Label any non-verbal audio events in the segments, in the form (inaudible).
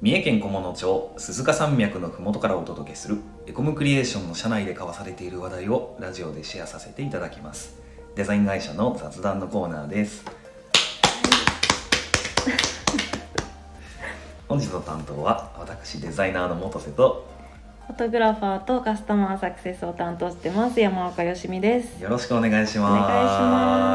三重県菰野町鈴鹿山脈のふもとからお届けするエコムクリエーションの社内で交わされている話題をラジオでシェアさせていただきます。デザイン会社の雑談のコーナーです。(laughs) 本日の担当は私デザイナーの元瀬とフォトグラファーとカスタマーサクセスを担当してます。山岡よしみです。よろしくお願いしおます。願い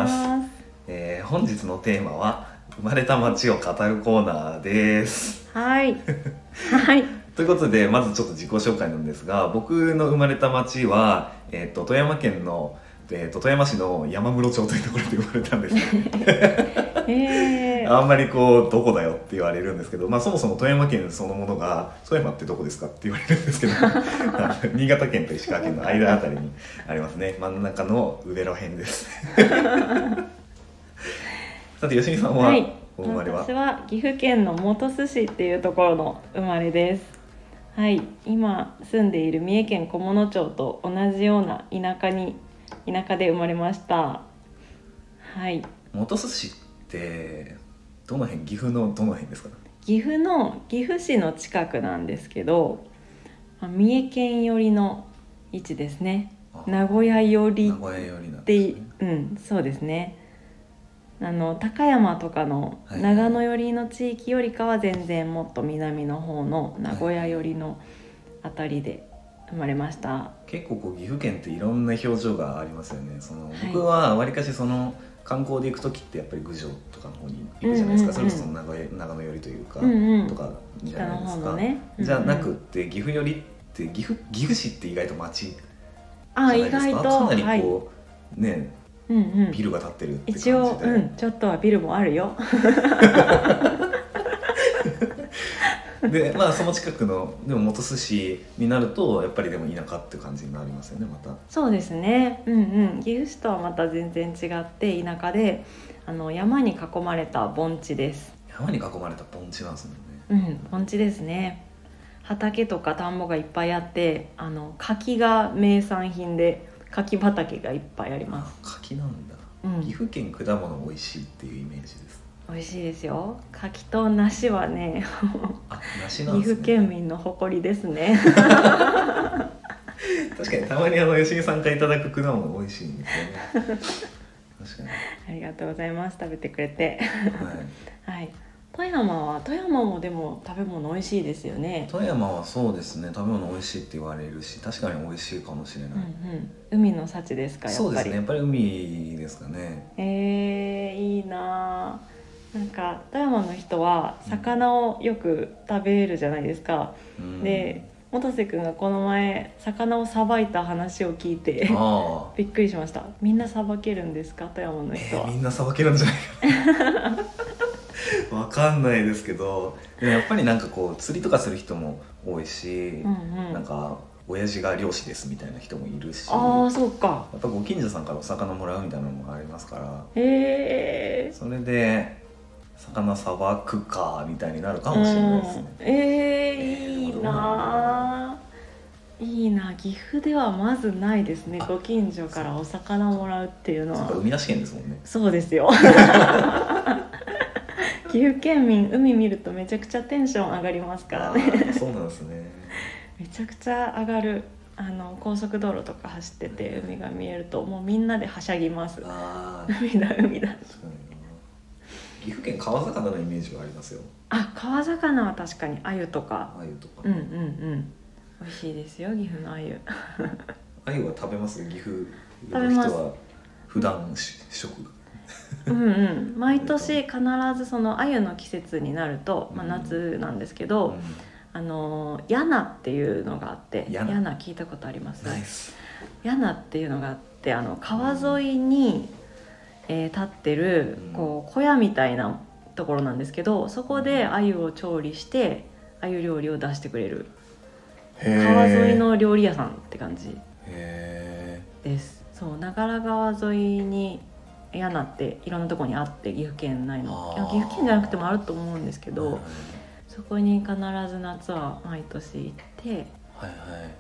します。えー本日のテーマは生まれた街を語るコーナーですはい。(laughs) はい。ということでまずちょっと自己紹介なんですが僕の生まれた町は、えー、と富山県の、えー、と富山市の山室町というところで生まれたんです (laughs) えー、あんまりこうどこだよって言われるんですけど、まあ、そもそも富山県そのものが富山ってどこですかって言われるんですけど (laughs) 新潟県と石川県の間あたりにありますね真ん中の上の辺ですさて吉見さんは、はい。お生まれは私は岐阜県の本巣市っていうところの生まれです。はい。今住んでいる三重県菰野町と同じような田舎に田舎で生まれました。はい。本巣市ってどの辺岐阜のどの辺ですか？岐阜の岐阜市の近くなんですけど、まあ三重県寄りの位置ですね。あ名古屋寄り名古屋寄りなんでですねうんそうですねあの高山とかのはい。長野寄りの地域よりかは全然もっと南の方の名古屋寄りのあたりで生まれました、結構こう岐阜県っていろんな表情がありますよね。そのはい。僕はわりかしその観光で行く時ってやっぱり郡上とかの方に行くじゃないですか、うんうんうん。それこそ長野長野寄りというか、うんうん。とかじゃないですか、方のね。じゃなくっうん。うんて岐阜寄りって岐阜岐阜市って意外と町じあゃないですか。意外と。かなりはい、こう、ねうんうん。ビルが建ってるって感じ一で応うん。ちょっとはビルもあるよ。(laughs) でまあその近くのでも本巣市になるとやっぱりでも田舎って感じになりますよねまた。そうですね。うんうん。岐阜市とはまた全然違って田舎であの山に囲まれた盆地です。山に囲まれた盆地なんですもんね。うん、盆地ですね。畑とか田んぼがいっぱいあってあの柿が名産品で柿畑がいっぱいありまあす、柿なんだ。うん、岐阜県果物美味しいっていうイメージです。美味しいですよ。柿と梨はねあ梨なん岐です、ね、阜県民の誇りですね。(laughs) 確かにたまにあの吉井さんからいただく果物美味しいんですよね。確かに。ありがとうございます。食べてくれて。はい。(laughs) はい富山は富山もでも食べ物美味しいですよね。富山はそうですね。食べ物美味しいって言われるし確かに美味しいかもしれない、うんうん。海の幸ですかやっぱり。そうですね。やっぱり海ですかね。えー、いいなあ。なんか富山の人は魚をよく食べるじゃないですか、うん。で本瀬君がこの前魚をさばいた話を聞いて (laughs) びっくりしました。みんなさばけるんですか富山のえ人は、ーみんなさばけるんじゃないかな (laughs) わかんないですけど。やっぱりなんかこう釣りとかする人も多いし、うんうん。なんか親父が漁師ですみたいな人もいるしああそうか。やっぱご近所さんからお魚もらうみたいなのもありますからへえそれで魚さばくかみたいになるかもしれないですね、うん、えー、いいなあいいな。岐阜ではまずないですねあご近所からお魚もらうっていうのは。そっか海なし県ですもんね。そうですよ (laughs) 岐阜県民海見るとめちゃくちゃテンション上がりますからあねーそうなんですね。(laughs) めちゃくちゃ上がる。あの高速道路とか走ってて海が見えるともうみんなではしゃぎます。海だ海だ。岐阜県川魚のイメージはありますよ。あ川魚は確かに鮎とか。鮎とか。うんうんうん。美味しいですよ岐阜の鮎。(laughs) 鮎は食べます？岐阜の人は普段し食うんうん毎年必ずその鮎の季節になると、まあ、うん。夏なんですけど、あのヤナっていうのがあってヤナヤナ聞いたことあります？ナイス。ヤナっていうのがあってあの川沿いに、えー立ってるうん。こう小屋みたいなところなんですけどそこで鮎を調理して鮎料理を出してくれる。川沿いの料理屋さんって感じへです。そう長良川沿いにヤナっていろんなとこにあって岐阜県内の。岐阜県じゃなくてもあると思うんですけえど、そこに必ず夏は毎年行ってはいはい。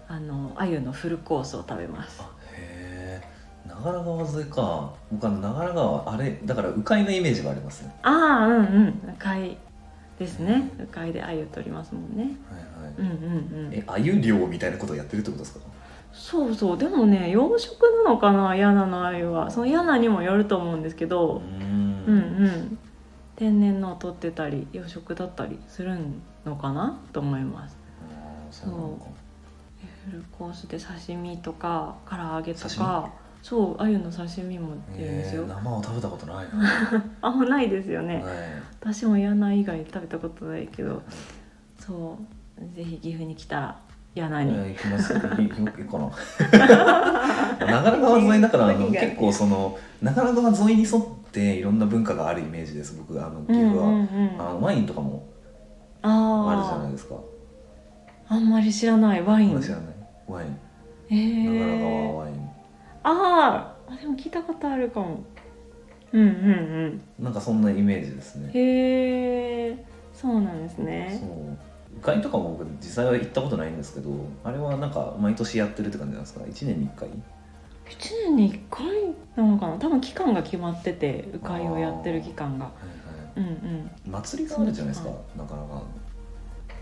あの鮎のフルコースを食べます。あへえ。長良川沿いか。僕あの長良川あれだから鵜飼のイメージがありますね。ああうんうん。赤いですね。鵜飼で鮎取りますもんね。はいはい。うんうんうん。え鮮漁みたいなことをやってるってことですか？そうそうでもね養殖なのかなヤナの鮎は。そのヤナにもよると思うんですけど。ん。うんうん。天然のを取ってたり養殖だったりするのかな？と思います。そう。フルコースで刺身とか唐揚げと刺かそう鮎の刺身も出るんですよ、えー生を食べたことないな、(laughs) あんまないですよね、はい。私もヤナ以外食べたことないけど。そう。ぜひ岐阜に来たらヤナに、えー行きます。行き行こうかな。長良川沿いだからあの (laughs) 結構その長良川沿いに沿っていろんな文化があるイメージです僕あの岐阜は、うんうんうんあのワインとかもあるじゃあないですか。ああんまり知らないワイン。知らない。ワイン。へ長良え川ワイン。あー。あでも聞いたことあるかも。うんうんなんかそんなイメージですね。うんへえそうなんですそうね鵜飼とかも僕実際は行ったことないんですけどあれはなんか毎年やってるって感じなんですか？1年に1回？1年に1回なのかな？多分期間が決まってて鵜飼をやってる期間が。はいはい。うんうん。祭りがあるじゃないですかはなかなか。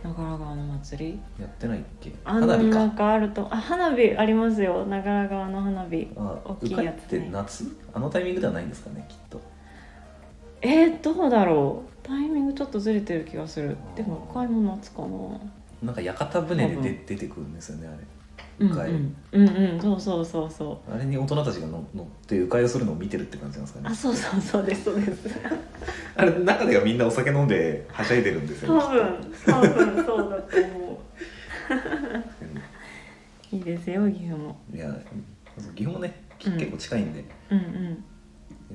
長良川の祭り？やってないっけ？花火か。なんかあるとあ花火ありますよ。長良川の花火。あ大きいやつね。て夏？あのタイミングではないんですかねきっとえー、どうだろう。タイミングちょっとずれてる気がする。でも鵜飼も夏かななんか屋形船で多分。出出てくるんですよねあれ。うん鵜飼うんうんうん。そうそうそうそう。あれに大人たちが乗乗って迂回をするのを見てるって感じなんですかね。あそうそうそうですそうです。(laughs) あれ中ではみんなお酒飲んではしゃいでるんですよ多ね分多分そうだと思う。いいですよ岐阜も。いや岐阜もねきうん結構近いんで、うんうん。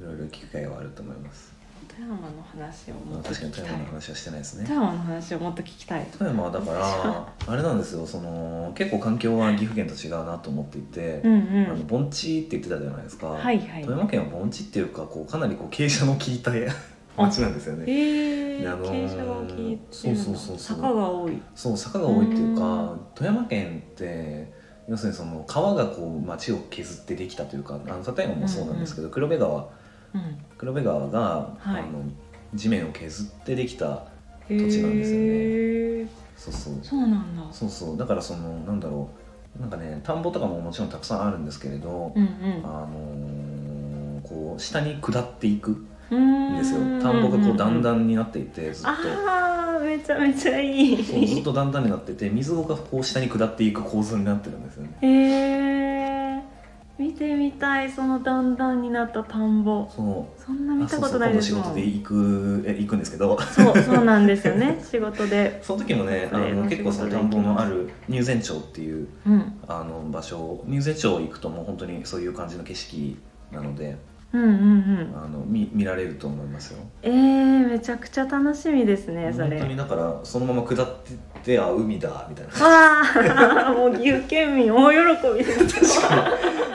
いろいろ機会はあると思います、富山の話をもっと確かに富山の話はしてないですね。富山の話をもっと聞きたい富山はだから (laughs) あれなんですよ。その結構環境は岐阜県と違うなと思っていて、うんあのうん盆地って言ってたじゃないですか、はいはい。富山県は盆地っていうかこうかなりこう傾斜の効い (laughs) た町なんですよね。えー、であのー傾斜が効いてそうそうそうそう。坂が多い。そう坂が多いっていううか富山県って要するにその川がこう町を削ってできたというかあの立山もそうなんですけど、黒部川うん黒部川が、はい。あの地面を削ってできた土地なんですよね。ねそうそう。そうなんだ。そうそう。だからそのなんだろう。なんかね田んぼとかももちろんたくさんあるんですけれど、うんあのーこう下に下っていくんうんですよ。田んぼがこう段だ々になっていてずっと。あーめちゃめちゃいい。ずっと段々になってて水がこう下に下っていく構造になってるんですよね。へえ見てみたいその段々になった田んぼ。そうそんな見たことないです今もん。度仕事で行くえ行くんですけど。そうそうなんですよね (laughs) 仕事で。その時もねあのの結構その田んぼのある入善町っていううん。あの場所入善町行くともう本当にそういう感じの景色なのでうんうんうん。あの見見られると思いますよ。えー、めちゃくちゃ楽しみですねそれ。本当にだからそのまま下ってってあ海だみたいな。ああもう岐阜県民大喜びです。(laughs) 本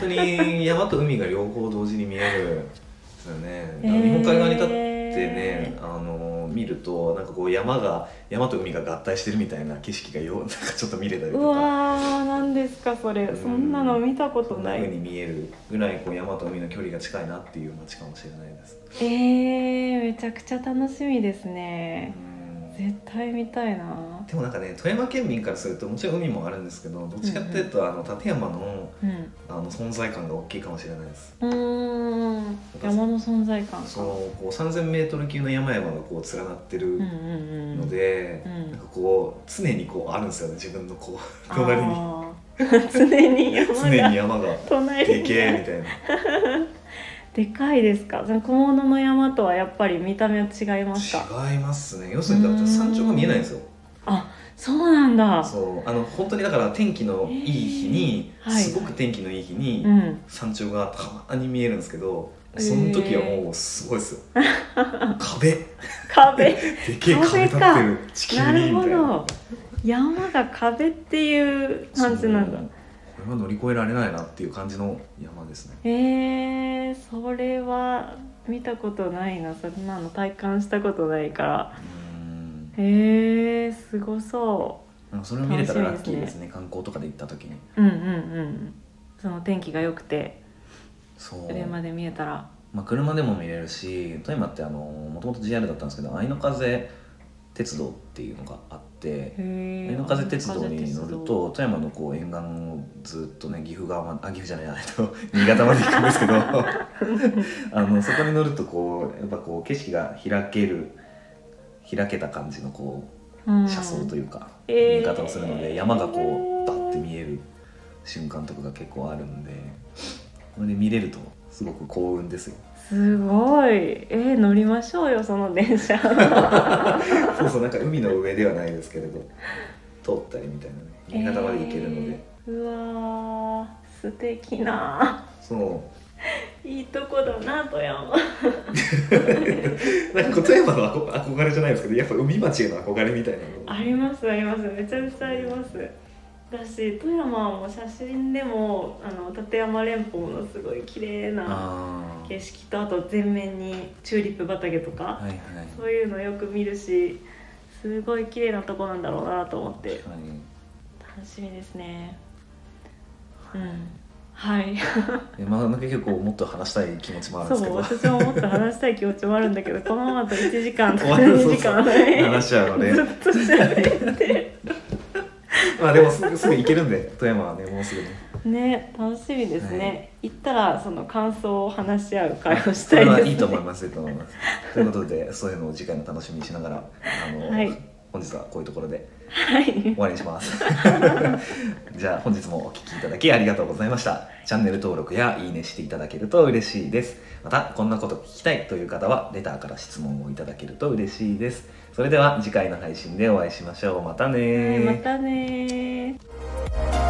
当に山と海が両方同時に見えるんですよね、日本海側に立ってねあの見るとなんかこう山が山と海が合体してるみたいな景色がよ (laughs) なんかちょっと見れたりとうかわー何ですかそれ。うん。そんなの見たことそんなない風に見えるぐらいこう山と海の距離が近いなっていう街かもしれないです。えー、めちゃくちゃ楽しみですうねん絶対見たいな。でもなんかね富山県民からするともちろん海もあるんですけどどっちかっていうと、あの立山のうん。あの存在感が大きいかもしれないです。うーん。山の存在感か。そうこう 3000m 級の山々がこう連なってるうんうんうん。ので、うん。なんかこう常にこうあるんですよね自分のこう隣に。(laughs) 常に山 (laughs) 常がに山が隣にでけえみたいな (laughs) でかいですか？その小物の山とはやっぱり見た目は違いますか？違いますね。要するに山頂が見えないんですよ。あそうなんだ。そう。あの本当にだから天気のいい日に、えーはい。すごく天気のいい日に、うん。山頂がたまに見えるんですけどその時はもうすごいですよ、(laughs) 壁。(laughs) で壁けえ壁立ってる。地球なるほにみたいな。ど。山が壁っていう感じなんだは乗り越えられないなっていう感じの山ですね。えー、それは見たことないな。そんなの体感したことないから。うん。えー、すごそなんかそれを見れたらラッキーでですすね。観光とかで行った時に。ううんうんうん。その天気が良くて。そう。上まで見えたら。まあ、車でも見れるし富山ってあのもともと JR だったんですけど愛の風鉄道っていうのがあってへ愛の風鉄道に乗ると富山のこう沿岸をずっとね岐阜側まあ岐阜じゃないえっと新潟まで行くんですけど (laughs) あのそこに乗るとこうやっぱこう景色が開ける開けた感じのこう車窓というか、えー。見方をするので山がこうバッて見える瞬間とかが結構あるんでこれで見れるとすごく幸運ですよ。すごい。えー、乗りましょうよその電車。(laughs) そうそうなんか海の上ではないですけれど通ったりみたいなね。新潟まで行けるので、えーうわー素敵な。そう。いいとこだな富山。(laughs) なんか富山の憧憧れじゃないですけどやっぱ海町への憧れみたいなの。ありますあります。めちゃめちゃありますだし富山はもう写真でもあの立山連峰のすごい綺麗な景色とあと全面にチューリップ畑とか、はいはい。そういうのよく見るしすごい綺麗なとこなんだろうなと思って。楽しみですね。うん。はい。えまあなんか結構もっと話したい気持ちもあるんですそうけど私ももっと話したい気持ちもあるんだけどこのままだと1時間とか終わる2時間話しちゃうのでずっと喋ってまあでもすぐすぐ行けるんで富山はねもうすぐね。ね楽しみですね、はい。行ったらその感想を話し合う会をしたいです、ね、はいいと思いますいいと思います。ということでそういうのを次回の楽しみにしながらあの、はい本日はこういうところではい。終わりにします。(laughs) じゃあ本日もお聞きいただきありがとうございました。チャンネル登録やいいねしていただけると嬉しいです。またこんなこと聞きたいという方はレターから質問をいただけると嬉しいです。それでは次回の配信でお会いしましょう。またねはいまたねー